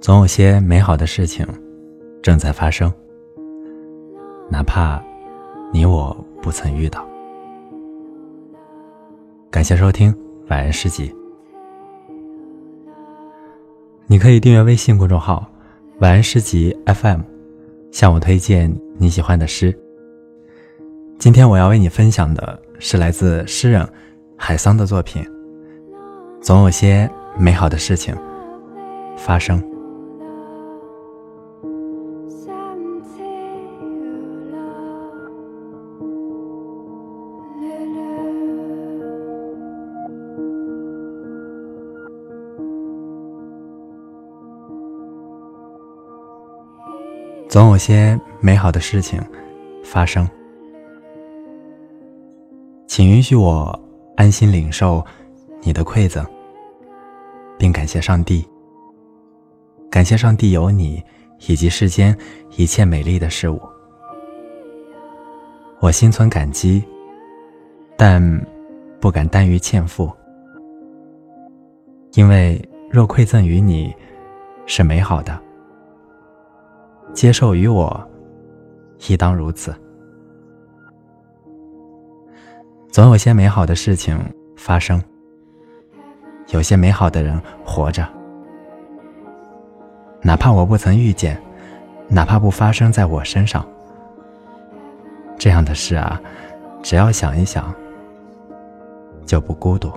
总有些美好的事情正在发生，哪怕你我不曾遇到。感谢收听晚安诗集，你可以订阅微信公众号“晚安诗集 FM”，向我推荐你喜欢的诗。今天我要为你分享的是来自诗人海桑的作品。总有些美好的事情发生。总有些美好的事情发生，请允许我安心领受你的馈赠，并感谢上帝。感谢上帝有你以及世间一切美丽的事物，我心存感激，但不敢耽于欠付，因为若馈赠于你是美好的。接受于我，亦当如此。总有些美好的事情发生，有些美好的人活着。哪怕我不曾遇见，哪怕不发生在我身上，这样的事啊，只要想一想，就不孤独。